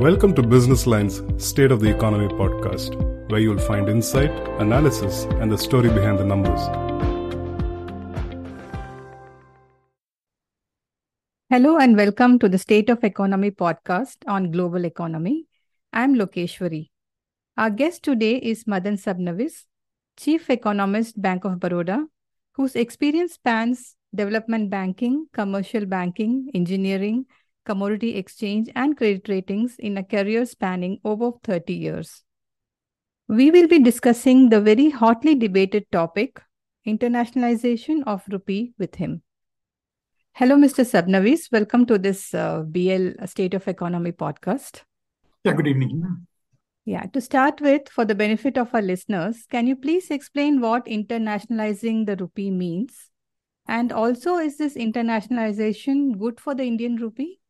Welcome to Business Line's State of the Economy podcast, where you'll find insight, analysis, and the story behind the numbers. Hello and welcome to the State of Economy podcast on global economy. I'm Lokeshwarri. Our guest today is Madan Sabnavis, Chief Economist, Bank of Baroda, whose experience spans development banking, commercial banking, engineering, commodity exchange, and credit ratings in a career spanning over 30 years. We will be discussing the very hotly debated topic, internationalization of rupee with him. Hello, Mr. Sabnavis. Welcome to this uh, BL State of Economy podcast. Yeah, good evening. Yeah, to start with, for the benefit of our listeners, can you please explain what internationalizing the rupee means? And also, is this internationalization good for the Indian rupee?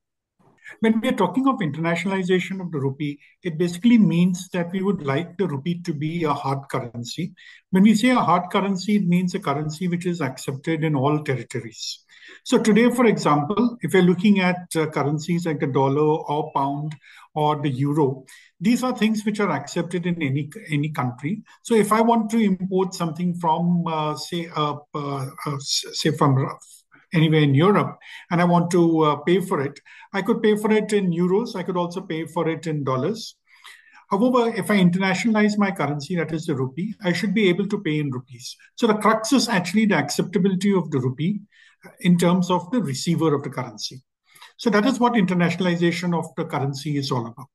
When we are talking of internationalization of the rupee, it basically means that we would like the rupee to be a hard currency. When we say a hard currency, it means a currency which is accepted in all territories. So today, for example, if you're looking at uh, currencies like the dollar or pound or the euro, these are things which are accepted in any any country. So if I want to import something from, uh, say, uh, uh, uh say from anywhere in Europe and I want to uh, pay for it, I could pay for it in euros. I could also pay for it in dollars. However, if I internationalize my currency, that is the rupee, I should be able to pay in rupees. So the crux is actually the acceptability of the rupee in terms of the receiver of the currency. So that is what internationalization of the currency is all about.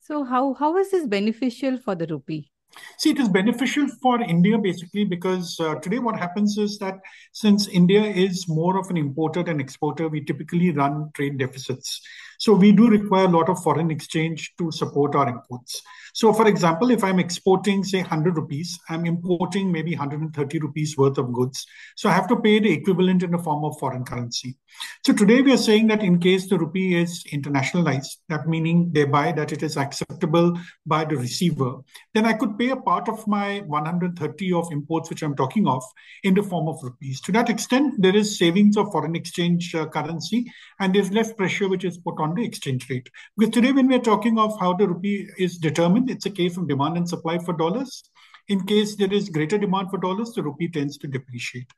So how, how is this beneficial for the rupee? See, it is beneficial for India basically because uh, today what happens is that since India is more of an importer than exporter, we typically run trade deficits. So we do require a lot of foreign exchange to support our imports. So, for example, if I'm exporting, say, 100 rupees, I'm importing maybe 130 rupees worth of goods. So I have to pay the equivalent in the form of foreign currency. So today we are saying that in case the rupee is internationalized, that meaning thereby that it is acceptable by the receiver, then I could pay a part of my 130 of imports, which I'm talking of, in the form of rupees. To that extent, there is savings of foreign exchange uh, currency and there's less pressure which is put on the exchange rate. Because today when we're talking of how the rupee is determined, it's a case of demand and supply for dollars. In case there is greater demand for dollars, the rupee tends to depreciate.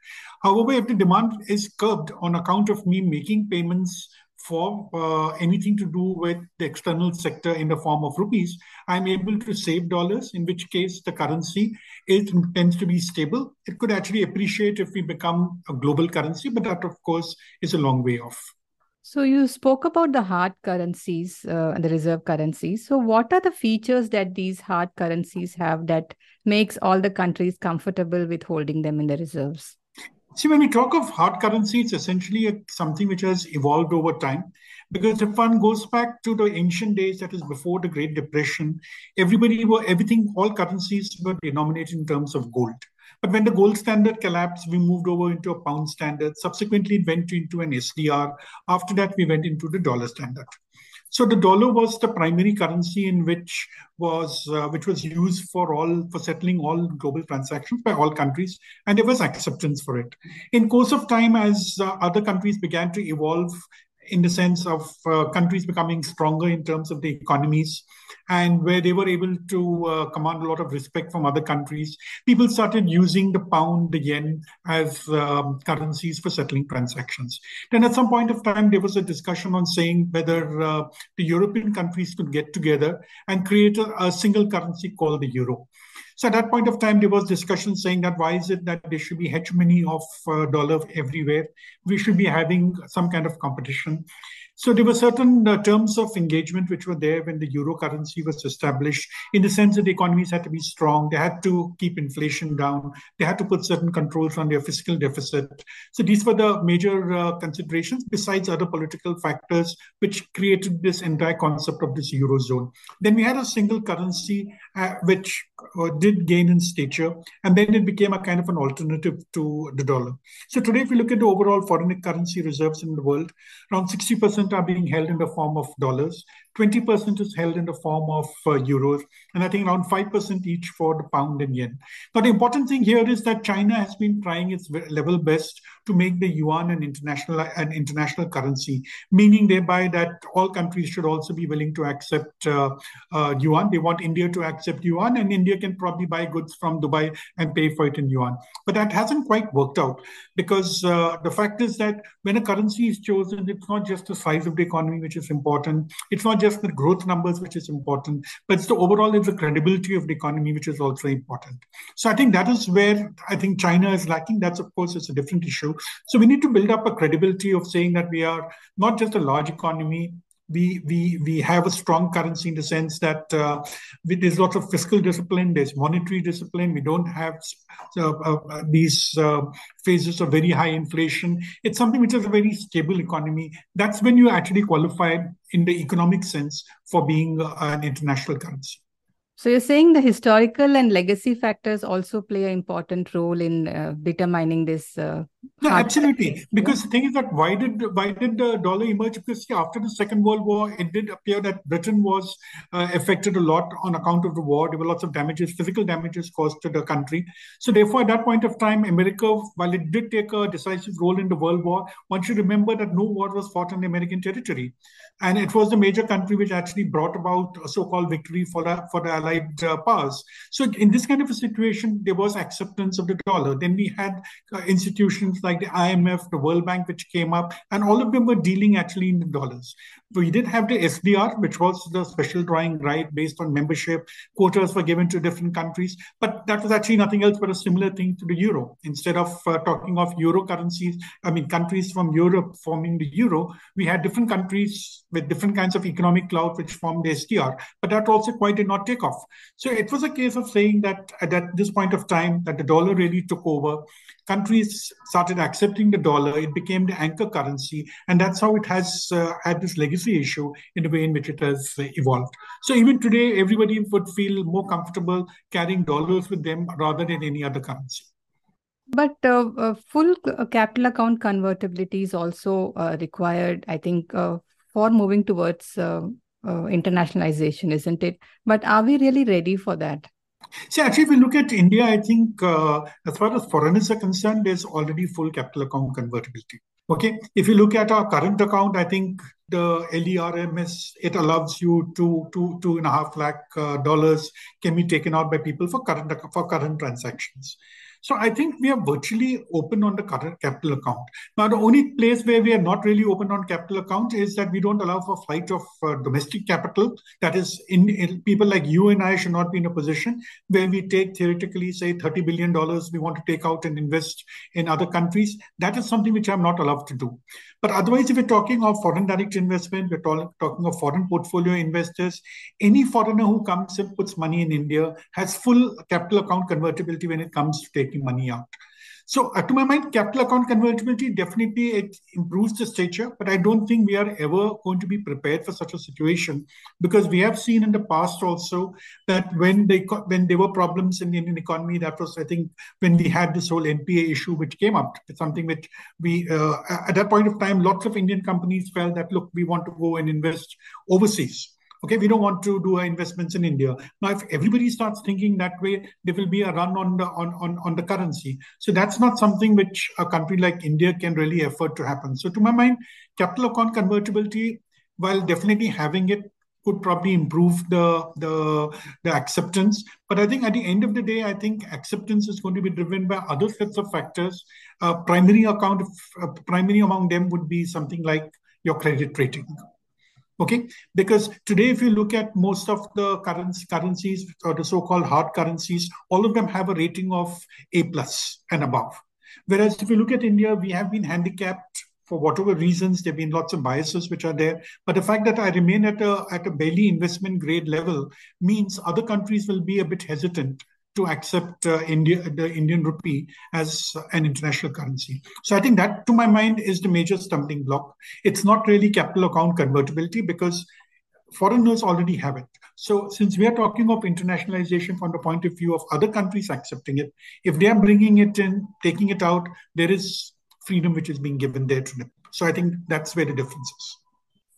However, if the demand is curbed on account of me making payments for uh, anything to do with the external sector in the form of rupees, I'm able to save dollars, in which case the currency tends to be stable. It could actually appreciate if we become a global currency, but that, of course, is a long way off. So you spoke about the hard currencies uh, and the reserve currencies. So what are the features that these hard currencies have that makes all the countries comfortable with holding them in the reserves? See, when we talk of hard currency, it's essentially a, something which has evolved over time. Because if one goes back to the ancient days, that is before the Great Depression, everybody were everything, all currencies were denominated in terms of gold. But when the gold standard collapsed, we moved over into a pound standard. Subsequently, it went into an SDR. After that, we went into the dollar standard. So the dollar was the primary currency in which was uh, which was used for all for settling all global transactions by all countries, and there was acceptance for it. In course of time, as uh, other countries began to evolve in the sense of uh, countries becoming stronger in terms of the economies and where they were able to uh, command a lot of respect from other countries people started using the pound the yen as um, currencies for settling transactions. Then at some point of time there was a discussion on saying whether uh, the european countries could get together and create a, a single currency called the euro so at that point of time, there was discussion saying that why is it that there should be hegemony of uh, dollar everywhere? We should be having some kind of competition. So there were certain uh, terms of engagement which were there when the euro currency was established, in the sense that the economies had to be strong, they had to keep inflation down, they had to put certain controls on their fiscal deficit. So these were the major uh, considerations, besides other political factors, which created this entire concept of this eurozone. Then we had a single currency, uh, which uh, did gain in stature, and then it became a kind of an alternative to the dollar. So today, if we look at the overall foreign currency reserves in the world, around 60% are being held in the form of dollars, 20% is held in the form of uh, euros, and I think around 5% each for the pound and yen. But the important thing here is that China has been trying its level best to make the yuan an international an international currency, meaning thereby that all countries should also be willing to accept uh, uh, yuan. They want India to accept yuan, and India can probably buy goods from Dubai and pay for it in yuan. But that hasn't quite worked out because uh, the fact is that when a currency is chosen, it's not just the size of the economy which is important. It's not just the growth numbers which is important, but it's the overall it's the credibility of the economy which is also important. So I think that is where I think China is lacking. That's of course it's a different issue. So we need to build up a credibility of saying that we are not just a large economy, we we we have a strong currency in the sense that uh, there's lots of fiscal discipline, there's monetary discipline. We don't have uh, uh, these uh, phases of very high inflation. It's something which is a very stable economy. That's when you actually qualify in the economic sense for being uh, an international currency. So you're saying the historical and legacy factors also play an important role in uh, determining this. Uh, yeah, absolutely. Because the thing is that why did why did the dollar emerge? Because see, after the Second World War, it did appear that Britain was uh, affected a lot on account of the war. There were lots of damages, physical damages caused to the country. So therefore, at that point of time, America, while it did take a decisive role in the World War, one should remember that no war was fought on American territory, and it was the major country which actually brought about a so-called victory for the for the allied uh, powers. So in this kind of a situation, there was acceptance of the dollar. Then we had uh, institutions like the IMF, the World Bank, which came up, and all of them were dealing actually in dollars. We did have the SDR, which was the special drawing right based on membership. Quotas were given to different countries, but that was actually nothing else but a similar thing to the euro. Instead of uh, talking of euro currencies, I mean countries from Europe forming the euro, we had different countries with different kinds of economic clout which formed the SDR. But that also quite did not take off. So it was a case of saying that at this point of time that the dollar really took over. Countries started accepting the dollar. It became the anchor currency, and that's how it has uh, had this legacy issue in the way in which it has uh, evolved. So even today, everybody would feel more comfortable carrying dollars with them rather than any other currency. But uh, uh, full capital account convertibility is also uh, required, I think, uh, for moving towards uh, internationalization, isn't it? But are we really ready for that? See, actually, if we look at India, I think as far as foreigners are concerned, there's already full capital account convertibility. Okay, if you look at our current account, I think the LERMS it allows you to two two and a half lakh uh, dollars can be taken out by people for current for current transactions. So I think we are virtually open on the current capital account. Now, the only place where we are not really open on capital account is that we don't allow for flight of uh, domestic capital. That is, in, in, people like you and I should not be in a position where we take theoretically, say, $30 billion we want to take out and invest in other countries. That is something which I'm not allowed to do. But otherwise, if we're talking of foreign direct investment, we're talking of foreign portfolio investors, any foreigner who comes and puts money in India has full capital account convertibility when it comes to taking money out. So, uh, to my mind, capital account convertibility definitely it improves the stature, but I don't think we are ever going to be prepared for such a situation because we have seen in the past also that when they when there were problems in the Indian economy, that was I think when we had this whole NPA issue which came up. It's something which we uh, at that point of time, lots of Indian companies felt that look, we want to go and invest overseas okay we don't want to do our investments in india. Now if everybody starts thinking that way there will be a run on the on, on, on the currency. So that's not something which a country like india can really afford to happen. So to my mind capital account convertibility while definitely having it could probably improve the, the the acceptance. But i think at the end of the day i think acceptance is going to be driven by other sets of factors. Uh, primary account uh, primary among them would be something like your credit rating okay? Because today if you look at most of the currencies or the so-called hard currencies all of them have a rating of a plus and above. Whereas if you look at india we have been handicapped for whatever reasons. There have been lots of biases which are there. But the fact that i remain at a at a barely investment grade level means other countries will be a bit hesitant to accept uh, India, the Indian rupee as an international currency. So I think that, to my mind, is the major stumbling block. It's not really capital account convertibility because foreigners already have it. So, since we are talking of internationalization from the point of view of other countries accepting it, if they are bringing it in, taking it out, there is freedom which is being given there to them. So, I think that's where the difference is.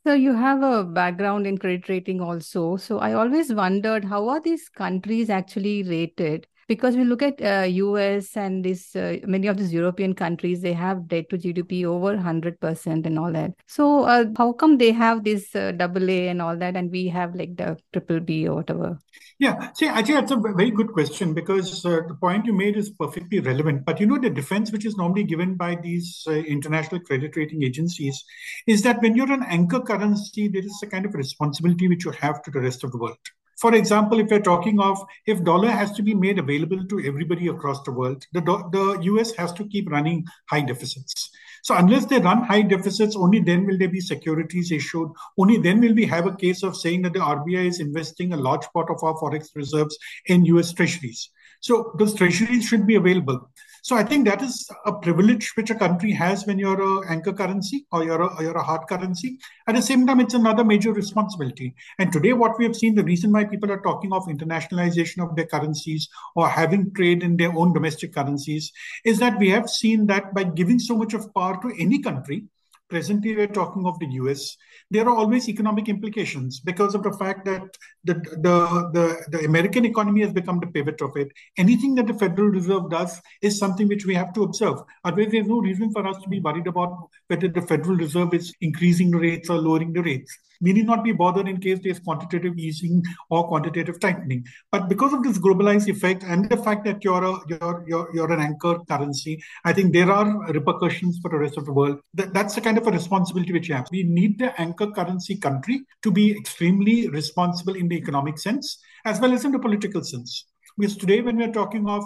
So you have a background in credit rating also. So I always wondered how are these countries actually rated? Because we look at uh, us and this uh, many of these european countries they have debt to gdp over 100% and all that. So uh, how come they have this uh, double a and all that and we have like the triple b or whatever? Yeah. See actually that's a very good question because uh, the point you made is perfectly relevant. But you know the defense which is normally given by these uh, international credit rating agencies is that when you're an anchor currency there is a kind of responsibility which you have to the rest of the world for example, if we're talking of if dollar has to be made available to everybody across the world, the, the US has to keep running high deficits. So unless they run high deficits, only then will there be securities issued. Only then will we have a case of saying that the RBI is investing a large part of our forex reserves in US treasuries. So those treasuries should be available. So I think that is a privilege which a country has when you're a anchor currency or you're a, you're a hard currency. At the same time, it's another major responsibility. And today, what we have seen, the reason why people are talking of internationalization of their currencies or having trade in their own domestic currencies is that we have seen that by giving so much of power to any country, presently we're talking of the US, there are always economic implications because of the fact that the, the, the, the, American economy has become the pivot of it. Anything that the Federal Reserve does is something which we have to observe. Otherwise, there's no reason for us to be worried about whether the Federal Reserve is increasing the rates or lowering the rates. We need not be bothered in case there's quantitative easing or quantitative tightening. But because of this globalized effect and the fact that you're a, you're, you're, you're an anchor currency, I think there are repercussions for the rest of the world. That, that's the kind of a responsibility which you have. We need the anchor currency country to be extremely responsible in the economic sense as well as in the political sense. Because today, when we're talking of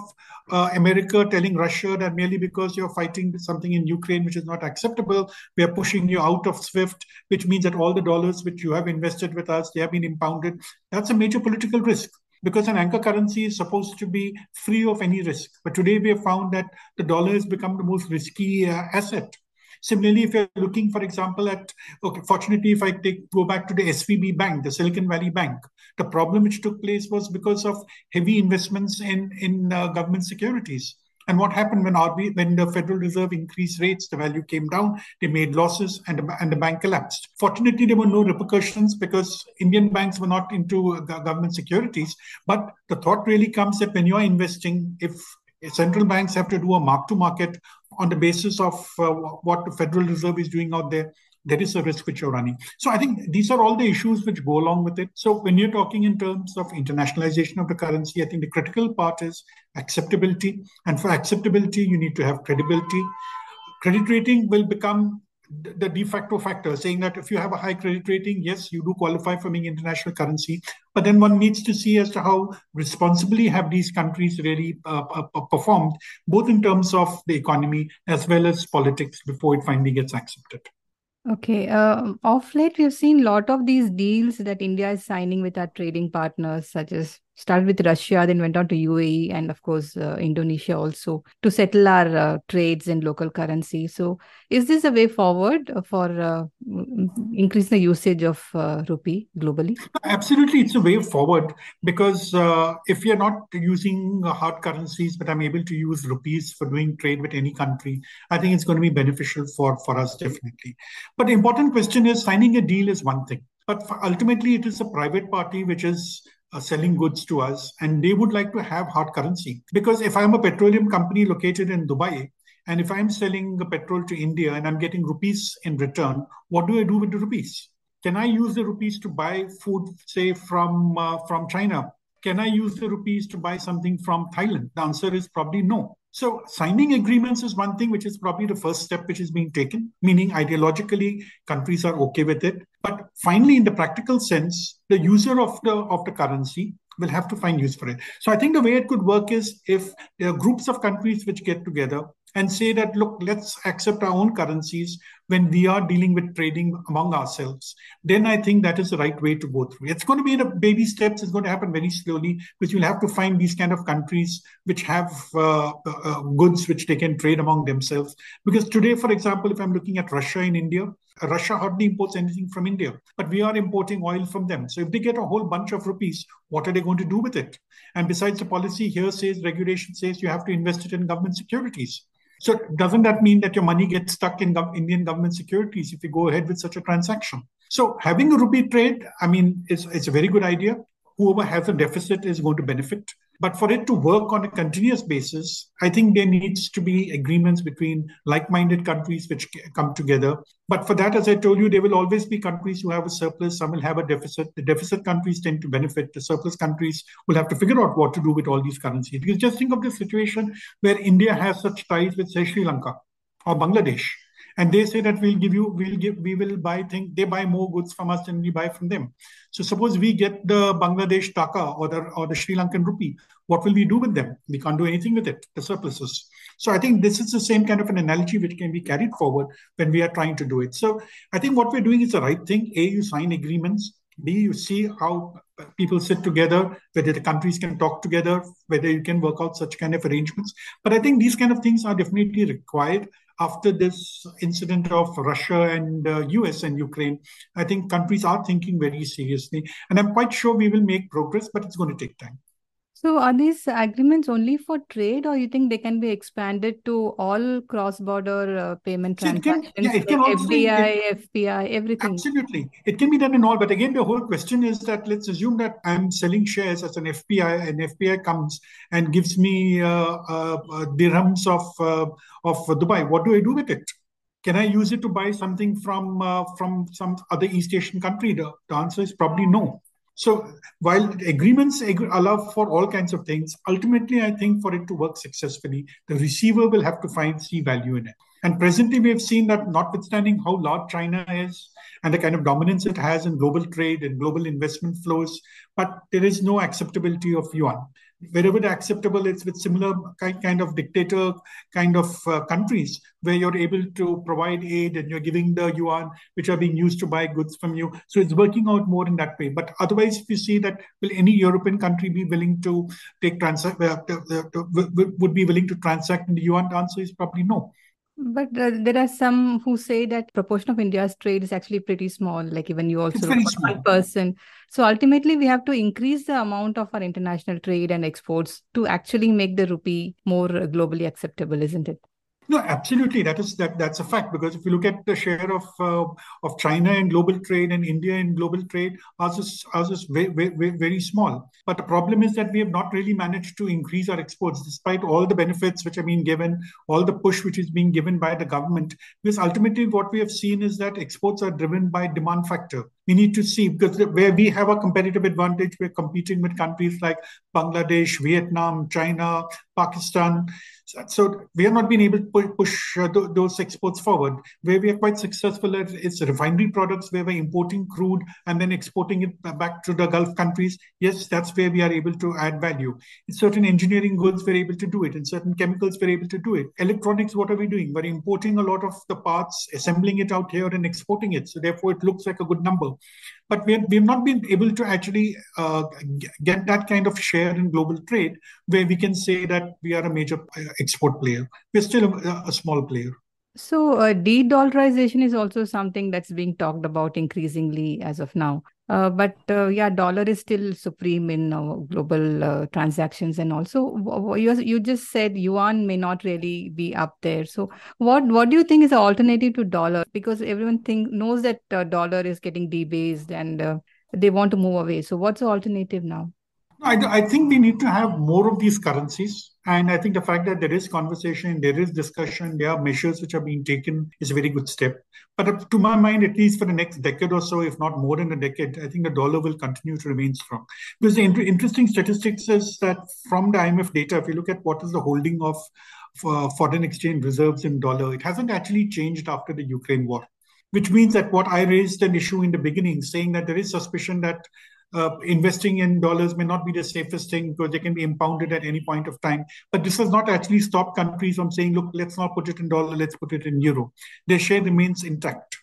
uh, America telling Russia that merely because you're fighting something in Ukraine which is not acceptable, we are pushing you out of SWIFT, which means that all the dollars which you have invested with us, they have been impounded. That's a major political risk because an anchor currency is supposed to be free of any risk. But today we have found that the dollar has become the most risky uh, asset. Similarly, if you're looking, for example, at okay, fortunately, if I take go back to the SVB Bank, the Silicon Valley Bank, the problem which took place was because of heavy investments in in uh, government securities. And what happened when RB, when the Federal Reserve increased rates, the value came down, they made losses, and the, and the bank collapsed. Fortunately, there were no repercussions because Indian banks were not into uh, government securities. But the thought really comes that when you are investing, if central banks have to do a mark to market on the basis of uh, what the Federal Reserve is doing out there, there is a risk which you're running. So I think these are all the issues which go along with it. So when you're talking in terms of internationalization of the currency, I think the critical part is acceptability. And for acceptability, you need to have credibility. Credit rating will become the de facto factor, saying that if you have a high credit rating, yes, you do qualify for being international currency. But then one needs to see as to how responsibly have these countries really uh, uh, performed, both in terms of the economy as well as politics, before it finally gets accepted. Okay. Uh, off late, we've seen a lot of these deals that India is signing with our trading partners, such as started with Russia, then went on to UAE, and of course uh, Indonesia also to settle our uh, trades in local currency. So, is this a way forward for uh, increasing the usage of uh, rupee globally? Absolutely, it's a way forward because uh, if you're not using hard currencies, but I'm able to use rupees for doing trade with any country, I think it's going to be beneficial for for us definitely. But the important question is signing a deal is one thing, but ultimately it is a private party which is selling goods to us and they would like to have hard currency. Because if i'm a petroleum company located in dubai and if i'm selling petrol to india and i'm getting rupees in return what do i do with the rupees? Can i use the rupees to buy food say from uh, from china? Can i use the rupees to buy something from thailand? The answer is probably no so signing agreements is one thing which is probably the first step which is being taken, meaning ideologically countries are okay with it. But finally, in the practical sense, the user of the of the currency will have to find use for it. So I think the way it could work is if there are groups of countries which get together and say that, look, let's accept our own currencies when we are dealing with trading among ourselves, then I think that is the right way to go through. It's going to be in a baby steps. It's going to happen very slowly because you'll have to find these kind of countries which have uh, uh, goods which they can trade among themselves. Because today, for example, if I'm looking at Russia and India, Russia hardly imports anything from India, but we are importing oil from them. So if they get a whole bunch of rupees, what are they going to do with it? And besides, the policy here says, regulation says you have to invest it in government securities. So doesn't that mean that your money gets stuck in gov- Indian government securities if you go ahead with such a transaction? So having a rupee trade, I mean, it's, it's a very good idea. Whoever has a deficit is going to benefit. But for it to work on a continuous basis, I think there needs to be agreements between like minded countries which come together. But for that, as I told you, there will always be countries who have a surplus, some will have a deficit. The deficit countries tend to benefit. The surplus countries will have to figure out what to do with all these currencies. Because just think of the situation where India has such ties with, say, Sri Lanka or Bangladesh and they say that we'll give you we'll give we will buy things they buy more goods from us than we buy from them so suppose we get the bangladesh taka or the or the sri lankan rupee what will we do with them we can't do anything with it the surpluses so i think this is the same kind of an analogy which can be carried forward when we are trying to do it so i think what we're doing is the right thing a you sign agreements B, you see how people sit together, whether the countries can talk together, whether you can work out such kind of arrangements. But I think these kind of things are definitely required after this incident of Russia and uh, US and Ukraine, I think countries are thinking very seriously. And I'm quite sure we will make progress, but it's going to take time. So are these agreements only for trade or you think they can be expanded to all cross-border uh, payment so transactions? Can, yeah, it can also, FDI, it, FPI, everything. Absolutely. It can be done in all. But again, the whole question is that let's assume that I'm selling shares as an FPI and FPI comes and gives me uh, uh, uh, dirhams of, uh, of Dubai. What do I do with it? Can I use it to buy something from uh, from some other East Asian country? The, the answer is probably no. So while agreements allow for all kinds of things, ultimately, I think for it to work successfully, the receiver will have to find see value in it. And presently, we have seen that notwithstanding how large China is and the kind of dominance it has in global trade and global investment flows, but there is no acceptability of yuan wherever acceptable it's with similar kind of dictator kind of uh, countries where you're able to provide aid and you're giving the yuan which are being used to buy goods from you. So it's working out more in that way. But otherwise if you see that will any european country be willing to take transact uh, would be willing to transact in the yuan? The answer is probably no but uh, there are some who say that proportion of India's trade is actually pretty small. Like even you also one person. So ultimately, we have to increase the amount of our international trade and exports to actually make the rupee more globally acceptable, isn't it? No, absolutely. That is that. That's a fact because if you look at the share of uh, of China in global trade and India in global trade, ours is ours is very, very very small. But the problem is that we have not really managed to increase our exports despite all the benefits which are being given, all the push which is being given by the government. Because ultimately, what we have seen is that exports are driven by demand factor we need to see because where we have a competitive advantage, we're competing with countries like Bangladesh, Vietnam, China, Pakistan. So we have not been able to push uh, th- those exports forward. Where we are quite successful at is refinery products, where we're importing crude and then exporting it back to the Gulf countries. Yes, that's where we are able to add value. In certain engineering goods, we're able to do it. In certain chemicals, we're able to do it. Electronics, what are we doing? We're importing a lot of the parts, assembling it out here, and exporting it. So therefore, it looks like a good number but we have, we have not been able to actually uh, get that kind of share in global trade where we can say that we are a major uh, export player. We're still a, a small player. So, uh, de dollarization is also something that's being talked about increasingly as of now. Uh, but uh, yeah, dollar is still supreme in uh, global transactions, and also you you just said yuan may not really be up there. So what what do you think is the alternative to dollar? Because everyone think knows that uh, dollar is getting debased, and uh, they want to move away. So what's the alternative now? I, I think we need to have more of these currencies. And I think the fact that there is conversation, there is discussion, there are measures which are being taken is a very good step. But to my mind, at least for the next decade or so, if not more than a decade, I think the dollar will continue to remain strong. Because the interesting statistics is that from the IMF data, if you look at what is the holding of uh, foreign exchange reserves in dollar, it hasn't actually changed after the Ukraine war which means that what I raised an issue in the beginning, saying that there is suspicion that uh, investing in dollars may not be the safest thing because they can be impounded at any point of time. But this has not actually stopped countries from saying, look, let's not put it in dollar, let's put it in euro. Their share remains intact,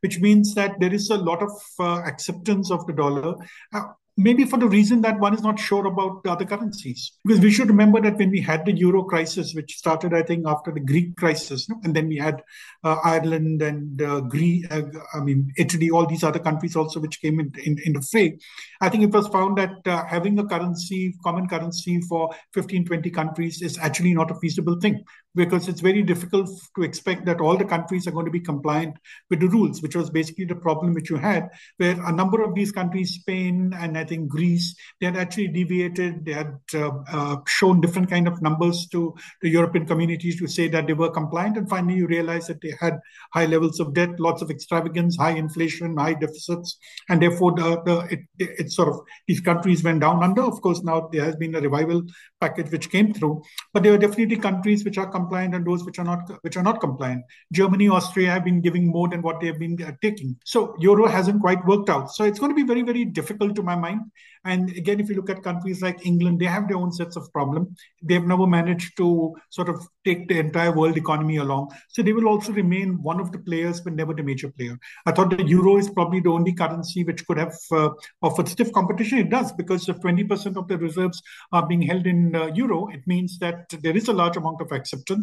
which means that there is a lot of uh, acceptance of the dollar. Uh, maybe for the reason that one is not sure about the other currencies. Because we should remember that when we had the euro crisis, which started, I think, after the Greek crisis, and then we had uh, Ireland and uh, Greece, uh, I mean, Italy, all these other countries also which came in, in, in the fray. I think it was found that uh, having a currency, common currency for 15, 20 countries is actually not a feasible thing because it's very difficult to expect that all the countries are going to be compliant with the rules, which was basically the problem which you had, where a number of these countries, Spain and I think Greece, they had actually deviated. They had uh, uh, shown different kind of numbers to the European communities to say that they were compliant, and finally you realize that they had high levels of debt, lots of extravagance, high inflation, high deficits, and therefore the, the it, it sort of these countries went down under. Of course, now there has been a revival package which came through, but there are definitely countries which are compliant and those which are not which are not compliant. Germany, Austria have been giving more than what they have been uh, taking. So euro hasn't quite worked out. So it's going to be very very difficult to my mind. And again, if you look at countries like England, they have their own sets of problem. They've never managed to sort of take the entire world economy along. So they will also remain one of the players, but never the major player. I thought the euro is probably the only currency which could have uh, offered stiff competition. It does because if 20% of the reserves are being held in uh, euro, it means that there is a large amount of acceptance.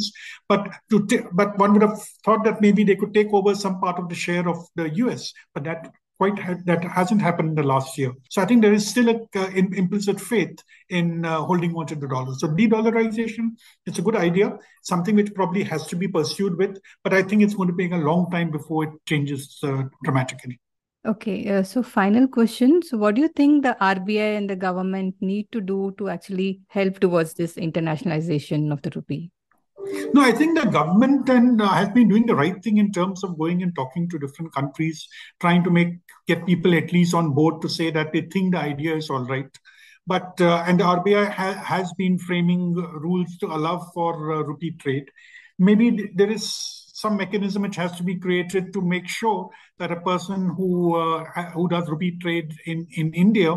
But to t- but one would have thought that maybe they could take over some part of the share of the US, but that quite ha- that hasn't happened in the last year. So I think there is still a uh, implicit faith in uh, holding on to the dollar. So de-dollarization, it's a good idea, something which probably has to be pursued with, but I think it's going to take a long time before it changes uh, dramatically. Okay, uh, so final question. So, what do you think the RBI and the government need to do to actually help towards this internationalization of the rupee? No, I think the government and uh, has been doing the right thing in terms of going and talking to different countries, trying to make get people at least on board to say that they think the idea is all right. But uh, and the RBI ha- has been framing rules to allow for uh, rupee trade. Maybe th- there is some mechanism which has to be created to make sure that a person who uh, who does rupee trade in in India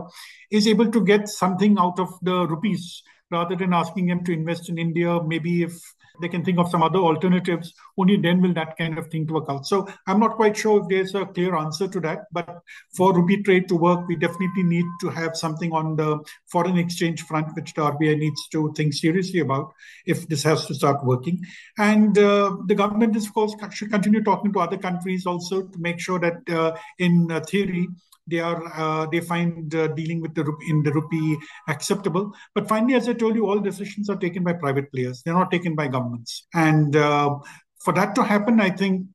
is able to get something out of the rupees rather than asking them to invest in India. Maybe if they can think of some other alternatives, only then will that kind of thing work out. So I'm not quite sure if there's a clear answer to that. But for rupee trade to work, we definitely need to have something on the foreign exchange front, which the RBI needs to think seriously about if this has to start working. And uh, the government, is, of course, should continue talking to other countries also to make sure that uh, in uh, theory, they are uh, they find uh, dealing with the in the rupee acceptable. But finally, as I told you, all decisions are taken by private players. They're not taken by governments. And uh, for that to happen, I think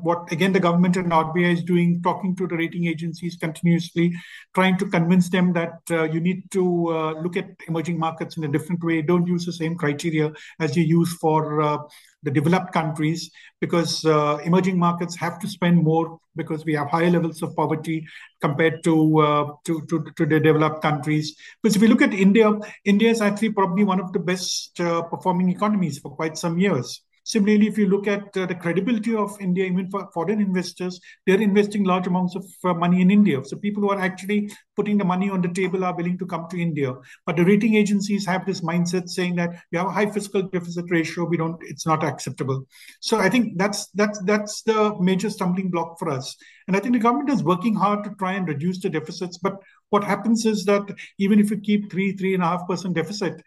what again the government and RBI is doing, talking to the rating agencies continuously, trying to convince them that uh, you need to uh, look at emerging markets in a different way. Don't use the same criteria as you use for uh, the developed countries, because uh, emerging markets have to spend more because we have higher levels of poverty compared to, uh, to, to, to the developed countries. Because if we look at India, India is actually probably one of the best uh, performing economies for quite some years. Similarly, if you look at uh, the credibility of India, even for foreign investors, they're investing large amounts of uh, money in India. So people who are actually putting the money on the table are willing to come to India. But the rating agencies have this mindset saying that we have a high fiscal deficit ratio, we don't, it's not acceptable. So I think that's that's that's the major stumbling block for us. And I think the government is working hard to try and reduce the deficits. But what happens is that even if you keep three, three and a half percent deficit,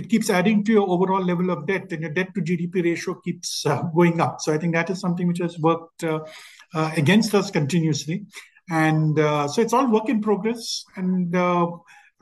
it keeps adding to your overall level of debt, and your debt to GDP ratio keeps uh, going up. So I think that is something which has worked uh, uh, against us continuously, and uh, so it's all work in progress. And uh,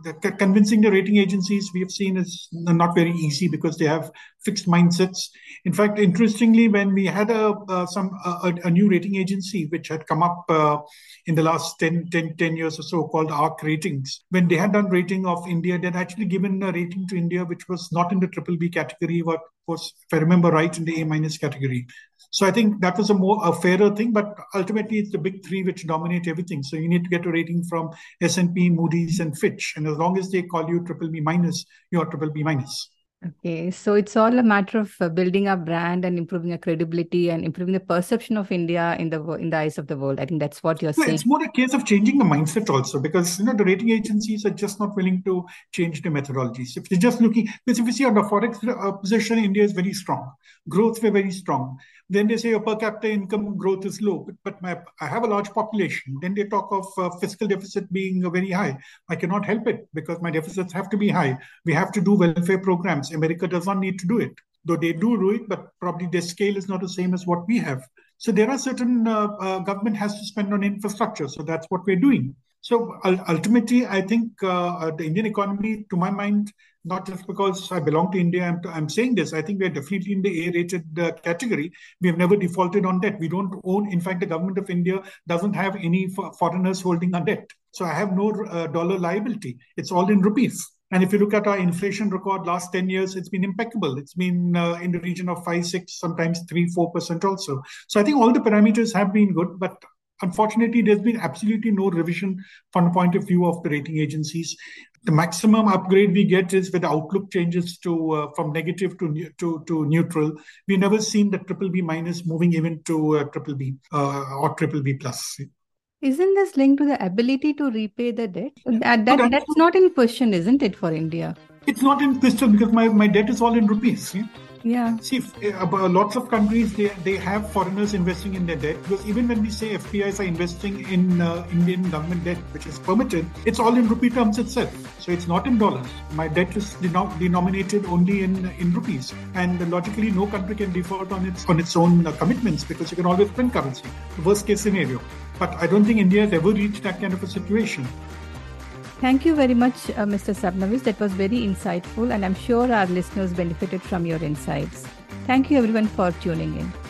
the, convincing the rating agencies we have seen is not very easy because they have fixed mindsets. In fact, interestingly, when we had a uh, some a, a, new rating agency which had come up uh, in the last 10, 10, 10, years or so called ARC Ratings, when they had done rating of India, they'd actually given a rating to India which was not in the triple B category, but was, if I remember right, in the A minus category. So I think that was a more a fairer thing, but ultimately it's the big three which dominate everything. So you need to get a rating from S&P, Moody's, and Fitch, and as long as they call you triple B minus, you are triple B minus. Okay, so it's all a matter of uh, building our brand and improving our credibility and improving the perception of India in the in the eyes of the world. I think that's what you're saying. It's more a case of changing the mindset also, because you know the rating agencies are just not willing to change the methodologies. If they're just looking, because if you see on the forex uh, position, India is very strong, growth were very strong. Then they say your per capita income growth is low, but, but my, I have a large population. Then they talk of uh, fiscal deficit being very high. I cannot help it because my deficits have to be high. We have to do welfare programs. America does not need to do it, though they do do it, but probably their scale is not the same as what we have. So there are certain uh, uh government has to spend on infrastructure. So that's what we're doing. So ultimately, I think uh, the Indian economy, to my mind, not just because I belong to India, I'm, I'm saying this. I think we're definitely in the A-rated uh, category. We have never defaulted on debt. We don't own. In fact, the government of India doesn't have any foreigners holding our debt. So I have no uh, dollar liability. It's all in rupees. And if you look at our inflation record last 10 years, it's been impeccable. It's been uh, in the region of 5, 6, sometimes 3, 4% also. So I think all the parameters have been good, but unfortunately, there's been absolutely no revision from the point of view of the rating agencies. The maximum upgrade we get is with the outlook changes to uh, from negative to, to to neutral. We've never seen the triple B minus moving even to uh, triple B uh, or triple B plus. Isn't this linked to the ability to repay the debt? That, that that's not in question, isn't it, for India? It's not in question because my, my debt is all in rupees. Yeah? Yeah. See, uh, lots of countries they, they have foreigners investing in their debt because even when we say FPIs are investing in uh, Indian government debt, which is permitted, it's all in rupee terms itself. So it's not in dollars. My debt is denominated only in in rupees, and logically, no country can default on its on its own uh, commitments because you can always print currency. Worst case scenario. But I don't think India has ever reached that kind of a situation. Thank you very much, uh, Mr. Sabnavis. That was very insightful, and I'm sure our listeners benefited from your insights. Thank you, everyone, for tuning in.